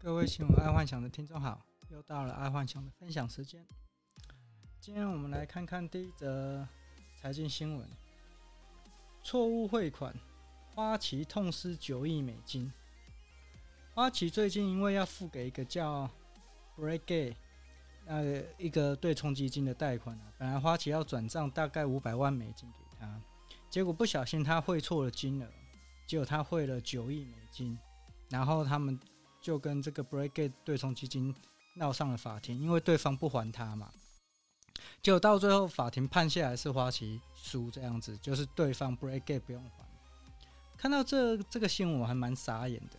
各位新闻爱幻想的听众好，又到了爱幻想的分享时间。今天我们来看看第一则财经新闻：错误汇款，花旗痛失九亿美金。花旗最近因为要付给一个叫 Blackgate 呃一个对冲基金的贷款啊，本来花旗要转账大概五百万美金给他，结果不小心他汇错了金额，结果他汇了九亿美金，然后他们。就跟这个 Breakgate 对冲基金闹上了法庭，因为对方不还他嘛，结果到最后法庭判下来是花旗输这样子，就是对方 Breakgate 不用还。看到这这个新闻我还蛮傻眼的，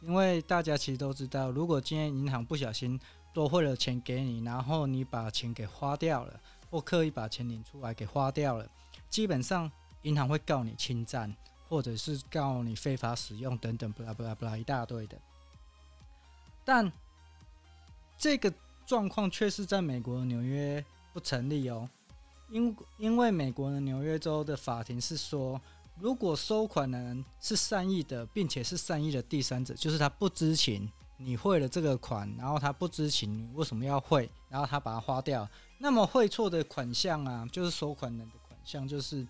因为大家其实都知道，如果今天银行不小心多汇了钱给你，然后你把钱给花掉了，或刻意把钱领出来给花掉了，基本上银行会告你侵占，或者是告你非法使用等等，巴拉巴拉巴拉一大堆的。但这个状况却是在美国纽约不成立哦，因因为美国的纽约州的法庭是说，如果收款人是善意的，并且是善意的第三者，就是他不知情你汇了这个款，然后他不知情你为什么要汇，然后他把它花掉，那么汇错的款项啊，就是收款人的款项，就是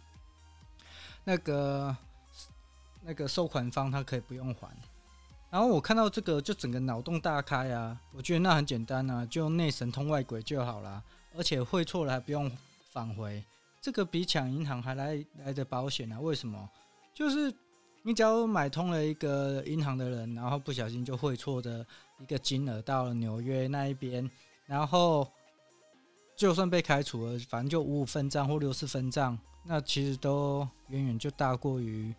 那个那个收款方他可以不用还。然后我看到这个，就整个脑洞大开啊！我觉得那很简单啊，就内神通外鬼就好了，而且汇错了还不用返回，这个比抢银行还来来的保险啊！为什么？就是你只要买通了一个银行的人，然后不小心就汇错的一个金额到了纽约那一边，然后就算被开除了，反正就五五分账或六四分账，那其实都远远就大过于。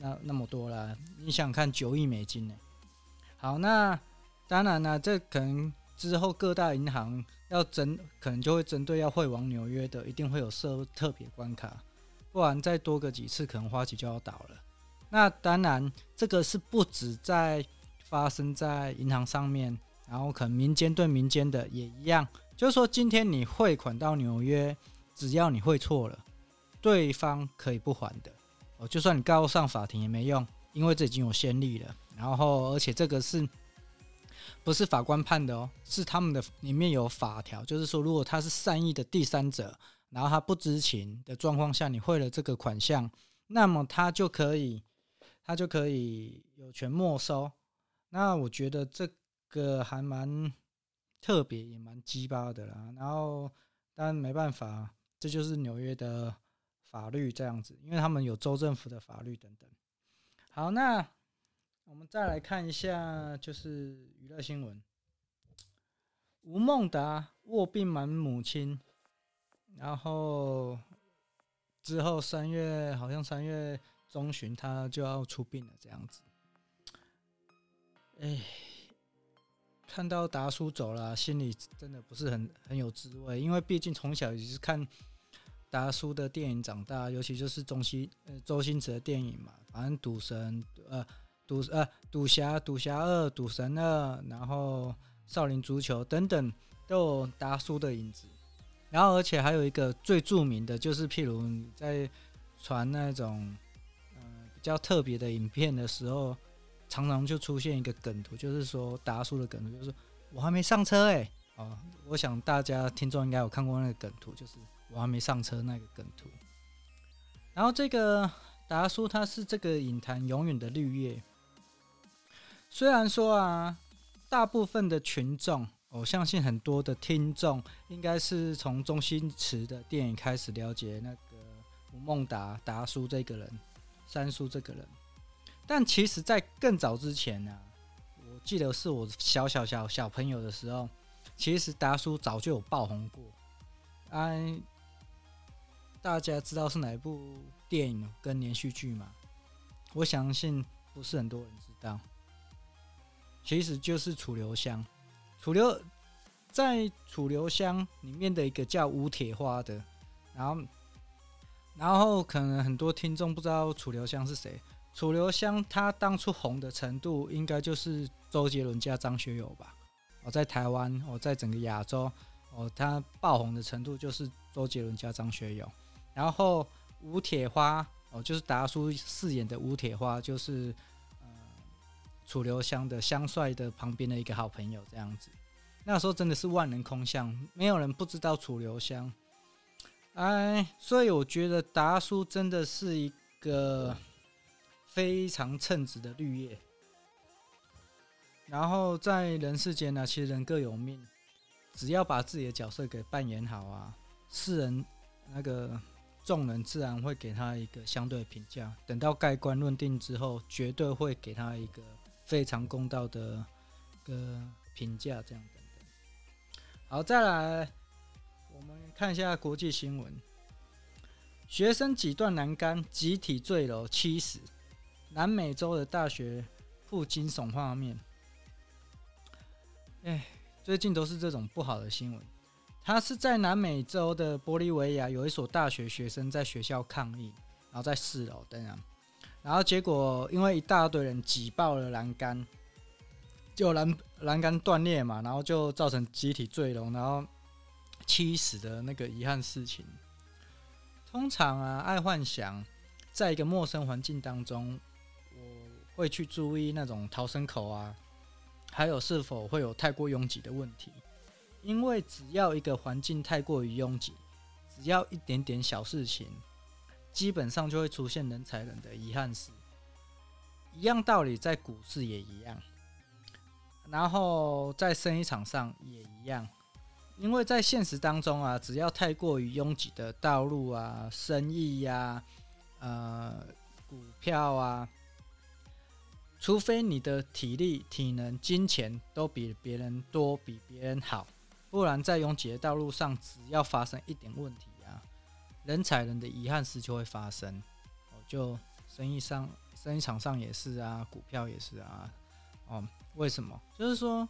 那那么多了，你想看九亿美金呢？好，那当然了，这可能之后各大银行要针，可能就会针对要汇往纽约的，一定会有设特别关卡，不然再多个几次，可能花旗就要倒了。那当然，这个是不止在发生在银行上面，然后可能民间对民间的也一样，就是说今天你汇款到纽约，只要你汇错了，对方可以不还的。哦，就算你告上法庭也没用，因为这已经有先例了。然后，而且这个是不是法官判的哦？是他们的里面有法条，就是说，如果他是善意的第三者，然后他不知情的状况下，你汇了这个款项，那么他就可以，他就可以有权没收。那我觉得这个还蛮特别，也蛮鸡巴的啦。然后，但没办法，这就是纽约的。法律这样子，因为他们有州政府的法律等等。好，那我们再来看一下，就是娱乐新闻。吴孟达卧病瞒母亲，然后之后三月好像三月中旬他就要出殡了，这样子。哎，看到达叔走了，心里真的不是很很有滋味，因为毕竟从小也是看。达叔的电影长大，尤其就是中西呃周星驰的电影嘛，反正赌神呃赌呃赌侠赌侠二赌神二，然后少林足球等等都有达叔的影子。然后而且还有一个最著名的就是，譬如你在传那种嗯、比较特别的影片的时候，常常就出现一个梗图，就是说达叔的梗图，就是我还没上车哎、欸、哦，我想大家听众应该有看过那个梗图，就是。我还没上车那个梗图，然后这个达叔他是这个影坛永远的绿叶。虽然说啊，大部分的群众，我相信很多的听众，应该是从周星驰的电影开始了解那个吴孟达达叔这个人，三叔这个人。但其实，在更早之前呢、我记得是我小小小小朋友的时候，其实达叔早就有爆红过，哎。大家知道是哪一部电影跟连续剧吗？我相信不是很多人知道。其实就是《楚留香》，楚留在《楚留香》里面的一个叫吴铁花的，然后，然后可能很多听众不知道楚留香是谁。楚留香他当初红的程度，应该就是周杰伦加张学友吧？我在台湾，我在整个亚洲，哦，他爆红的程度就是周杰伦加张学友。然后吴铁花哦，就是达叔饰演的吴铁花，就是呃楚留香的香帅的旁边的一个好朋友这样子。那时候真的是万人空巷，没有人不知道楚留香。哎，所以我觉得达叔真的是一个非常称职的绿叶。然后在人世间呢，其实人各有命，只要把自己的角色给扮演好啊，世人那个众人自然会给他一个相对评价。等到盖棺论定之后，绝对会给他一个非常公道的个评价。这样等等。好，再来。我们看一下国际新闻：学生挤断栏杆，集体坠楼七死。南美洲的大学曝惊悚画面。哎，最近都是这种不好的新闻。他是在南美洲的玻利维亚，有一所大学学生在学校抗议，然后在四楼等等，然后结果因为一大堆人挤爆了栏杆，就栏栏杆断裂嘛，然后就造成集体坠楼，然后。七死的那个遗憾事情，通常啊，爱幻想在一个陌生环境当中，我会去注意那种逃生口啊，还有是否会有太过拥挤的问题。因为只要一个环境太过于拥挤，只要一点点小事情，基本上就会出现人踩人的遗憾事。一样道理，在股市也一样，然后在生意场上也一样。因为在现实当中啊，只要太过于拥挤的道路啊、生意呀、呃、股票啊，除非你的体力、体能、金钱都比别人多、比别人好，不然在拥挤的道路上，只要发生一点问题啊，人踩人的遗憾事就会发生。哦，就生意上、生意场上也是啊，股票也是啊。哦，为什么？就是说，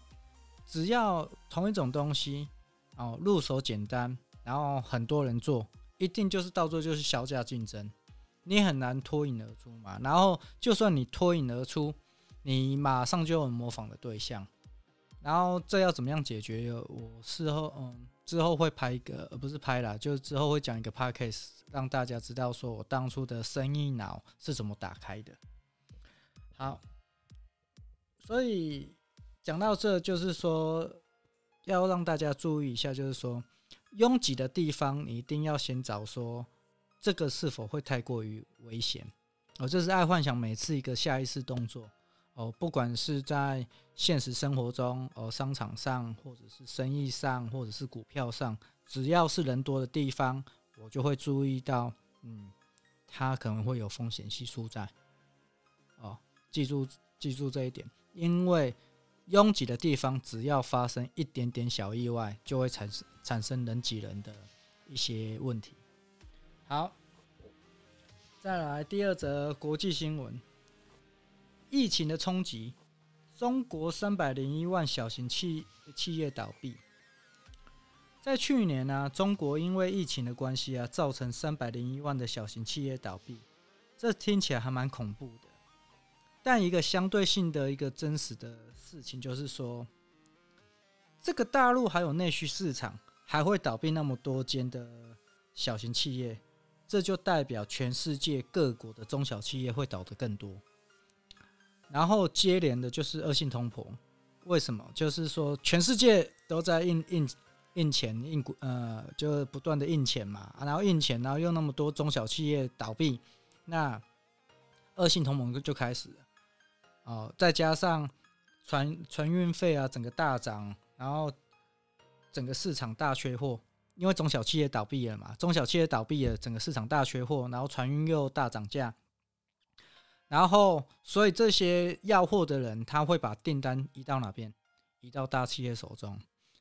只要同一种东西。哦，入手简单，然后很多人做，一定就是到最后就是削价竞争，你很难脱颖而出嘛。然后就算你脱颖而出，你马上就有模仿的对象。然后这要怎么样解决？我事后嗯之后会拍一个，而不是拍啦，就之后会讲一个 podcast，让大家知道说我当初的生意脑是怎么打开的。好，所以讲到这就是说。要让大家注意一下，就是说，拥挤的地方，你一定要先找说，这个是否会太过于危险哦。这是爱幻想每次一个下意识动作哦，不管是在现实生活中哦，商场上，或者是生意上，或者是股票上，只要是人多的地方，我就会注意到，嗯，它可能会有风险系数在哦。记住，记住这一点，因为。拥挤的地方，只要发生一点点小意外，就会产生产生人挤人的一些问题。好，再来第二则国际新闻：疫情的冲击，中国三百零一万小型企企业倒闭。在去年呢、中国因为疫情的关系啊，造成三百零一万的小型企业倒闭，这听起来还蛮恐怖的。但一个相对性的一个真实的事情，就是说，这个大陆还有内需市场，还会倒闭那么多间的小型企业，这就代表全世界各国的中小企业会倒得更多。然后接连的就是恶性通膨，为什么？就是说全世界都在印印印钱，印股呃，就不断的印钱嘛，然后印钱，然后又那么多中小企业倒闭，那恶性通膨就开始了。哦，再加上船船运费啊，整个大涨，然后整个市场大缺货，因为中小企业倒闭了嘛，中小企业倒闭了，整个市场大缺货，然后船运又大涨价，然后所以这些要货的人，他会把订单移到哪边？移到大企业手中。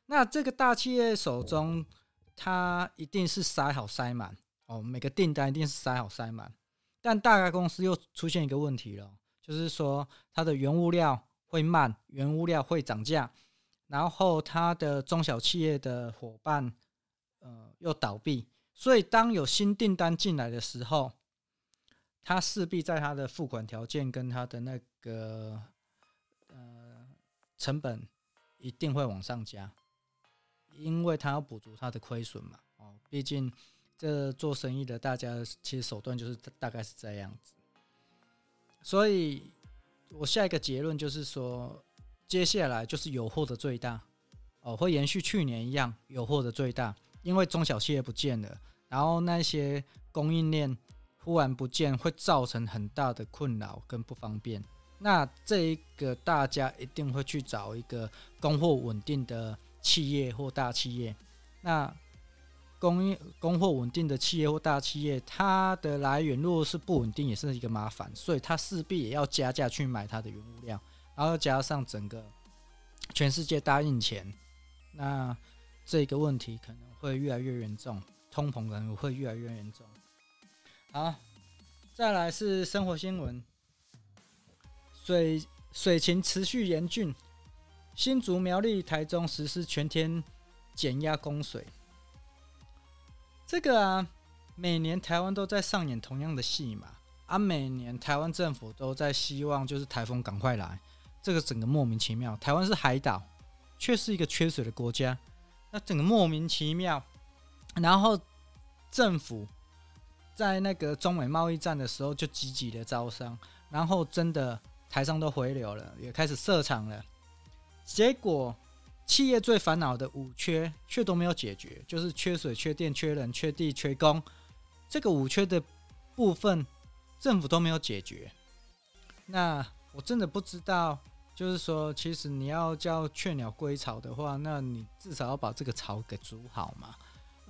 那这个大企业手中，他一定是塞好塞满哦，每个订单一定是塞好塞满，但大概公司又出现一个问题了。就是说，它的原物料会慢，原物料会涨价，然后它的中小企业的伙伴，呃，又倒闭，所以当有新订单进来的时候，他势必在他的付款条件跟他的那个呃成本一定会往上加，因为他要补足他的亏损嘛。哦，毕竟这做生意的大家其实手段就是大概是这样子。所以，我下一个结论就是说，接下来就是有货的最大哦，会延续去年一样有货的最大，因为中小企业不见了，然后那些供应链忽然不见，会造成很大的困扰跟不方便。那这一个大家一定会去找一个供货稳定的企业或大企业。那供应供货稳定的企业或大企业，它的来源如果是不稳定，也是一个麻烦，所以它势必也要加价去买它的原物料，然后加上整个全世界大印钱，那这个问题可能会越来越严重，通膨可能会越来越严重。好，再来是生活新闻，水水情持续严峻，新竹苗栗台中实施全天减压供水。这个啊，每年台湾都在上演同样的戏码啊！每年台湾政府都在希望就是台风赶快来，这个整个莫名其妙。台湾是海岛，却是一个缺水的国家，那整个莫名其妙。然后政府在那个中美贸易战的时候就积极的招商，然后真的台商都回流了，也开始设厂了，结果。企业最烦恼的五缺却都没有解决，就是缺水、缺电、缺人、缺地、缺工。这个五缺的部分，政府都没有解决。那我真的不知道，就是说，其实你要叫雀鸟归巢的话，那你至少要把这个巢给筑好嘛，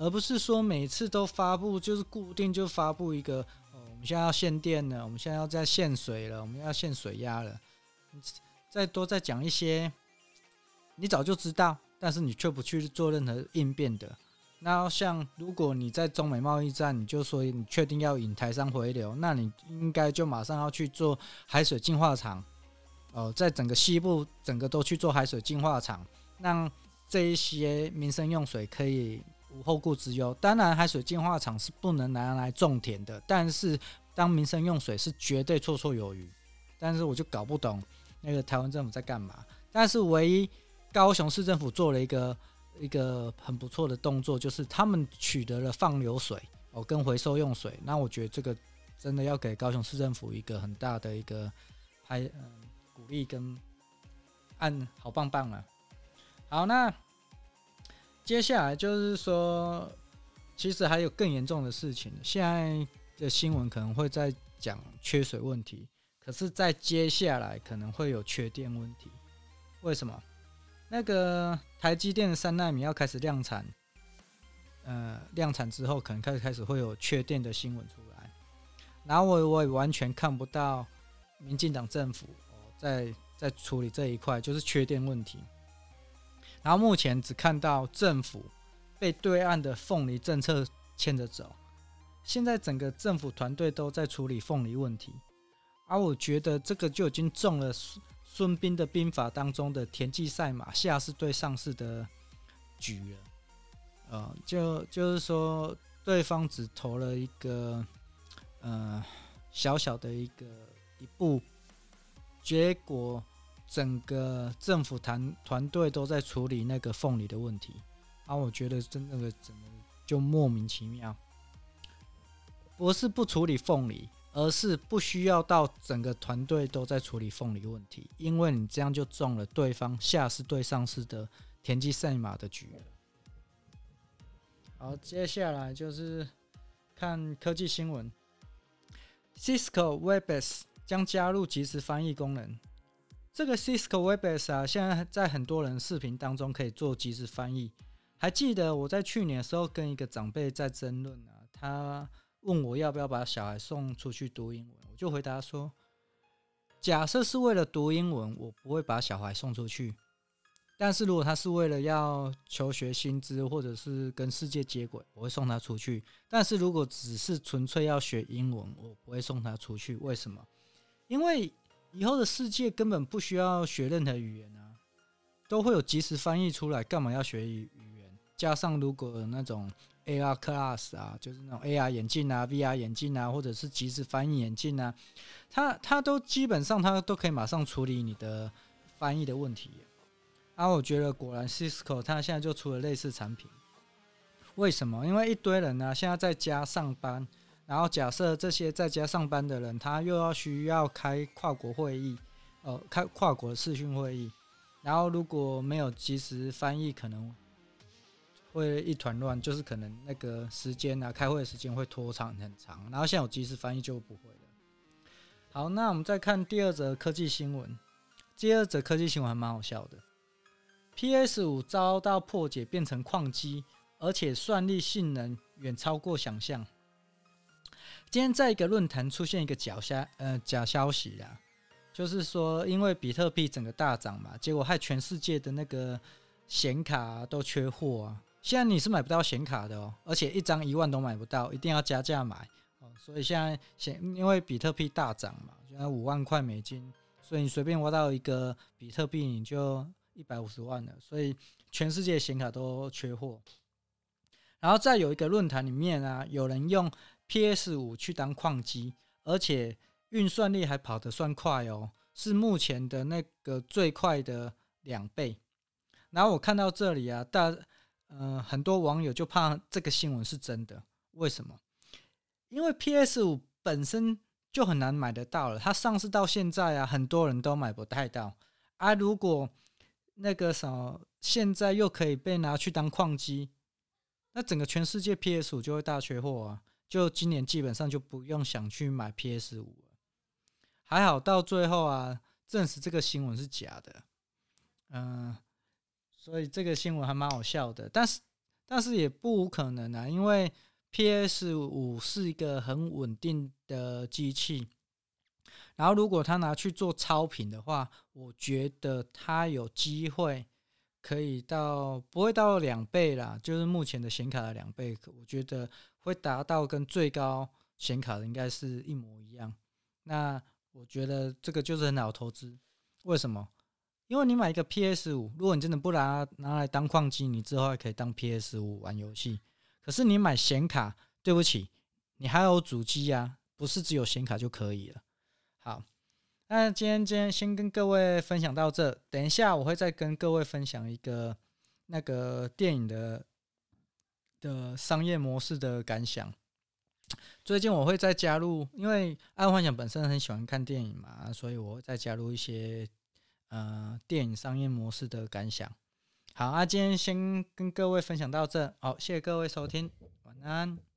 而不是说每次都发布，就是固定就发布一个，哦，我们现在要限电了，我们现在要再限水了，我们要限水压了，再多再讲一些。你早就知道，但是你却不去做任何应变的。那像如果你在中美贸易战，你就说你确定要引台商回流，那你应该就马上要去做海水净化厂。哦，在整个西部，整个都去做海水净化厂，让这一些民生用水可以无后顾之忧。当然，海水净化厂是不能拿来种田的，但是当民生用水是绝对绰绰有余。但是我就搞不懂那个台湾政府在干嘛。但是唯一。高雄市政府做了一个一个很不错的动作，就是他们取得了放流水哦，跟回收用水。那我觉得这个真的要给高雄市政府一个很大的一个还嗯鼓励跟按好棒棒啊！好，那接下来就是说，其实还有更严重的事情。现在的新闻可能会在讲缺水问题，可是，在接下来可能会有缺电问题。为什么？那个台积电的三纳米要开始量产，呃，量产之后可能开始开始会有缺电的新闻出来，然后我我也完全看不到民进党政府在在处理这一块，就是缺电问题。然后目前只看到政府被对岸的凤梨政策牵着走，现在整个政府团队都在处理凤梨问题，而我觉得这个就已经中了。孙孙膑的兵法当中的田忌赛马，下士对上士的局了，呃，就就是说，对方只投了一个呃小小的一个一步，结果整个政府团团队都在处理那个凤梨的问题，啊，我觉得真的整个就莫名其妙，不是不处理凤梨。而是不需要到整个团队都在处理凤梨问题，因为你这样就中了对方下士对上士的田忌赛马的局。好，接下来就是看科技新闻，Cisco Webex 将加入即时翻译功能。这个 Cisco Webex 啊，现在在很多人视频当中可以做即时翻译。还记得我在去年的时候跟一个长辈在争论啊，他。问我要不要把小孩送出去读英文，我就回答说：假设是为了读英文，我不会把小孩送出去；但是如果他是为了要求学新知，或者是跟世界接轨，我会送他出去。但是如果只是纯粹要学英文，我不会送他出去。为什么？因为以后的世界根本不需要学任何语言啊，都会有即时翻译出来，干嘛要学语语言？加上如果有那种。AR Class 啊，就是那种 AR 眼镜啊、VR 眼镜啊，或者是即时翻译眼镜啊，它它都基本上它都可以马上处理你的翻译的问题。啊，我觉得果然 Cisco 它现在就出了类似产品。为什么？因为一堆人呢、现在在家上班，然后假设这些在家上班的人，他又要需要开跨国会议，呃，开跨国视讯会议，然后如果没有及时翻译，可能会一团乱，就是可能那个时间啊，开会的时间会拖长很长。然后现在有及时翻译就不会了。好，那我们再看第二则科技新闻。第二则科技新闻还蛮好笑的，PS 五遭到破解变成矿机，而且算力性能远超过想象。今天在一个论坛出现一个假消呃假消息啦，就是说因为比特币整个大涨嘛，结果害全世界的那个显卡、都缺货啊。现在你是买不到显卡的哦，而且一张一万都买不到，一定要加价买哦。所以现在显因为比特币大涨嘛，现在五万块美金，所以你随便挖到一个比特币你就一百五十万了，所以全世界显卡都缺货。然后再有一个论坛里面啊，有人用。PS 五去当矿机，而且运算力还跑得算快哦，是目前的那个最快的两倍。然后我看到这里啊，大呃很多网友就怕这个新闻是真的，为什么？因为 PS 五本身就很难买得到了，它上市到现在啊，很多人都买不太到啊。如果那个什么现在又可以被拿去当矿机，那整个全世界 PS 五就会大缺货啊。就今年基本上就不用想去买 PS 五了，还好到最后啊，证实这个新闻是假的，嗯，所以这个新闻还蛮好笑的，但是但是也不无可能啊，因为 PS 五是一个很稳定的机器，然后如果他拿去做超频的话，我觉得他有机会可以到不会到两倍啦，就是目前的显卡的两倍，我觉得。会达到跟最高显卡的应该是一模一样，那我觉得这个就是很好投资。为什么？因为你买一个 PS 五，如果你真的不拿拿来当矿机，你之后还可以当 PS 五玩游戏。可是你买显卡，对不起，你还有主机啊，不是只有显卡就可以了。好，那今天今天先跟各位分享到这，等一下我会再跟各位分享一个那个电影的。的商业模式的感想。最近我会再加入，因为爱幻想本身很喜欢看电影嘛，所以我会再加入一些呃电影商业模式的感想。好啊，今天先跟各位分享到这，好，谢谢各位收听，晚安。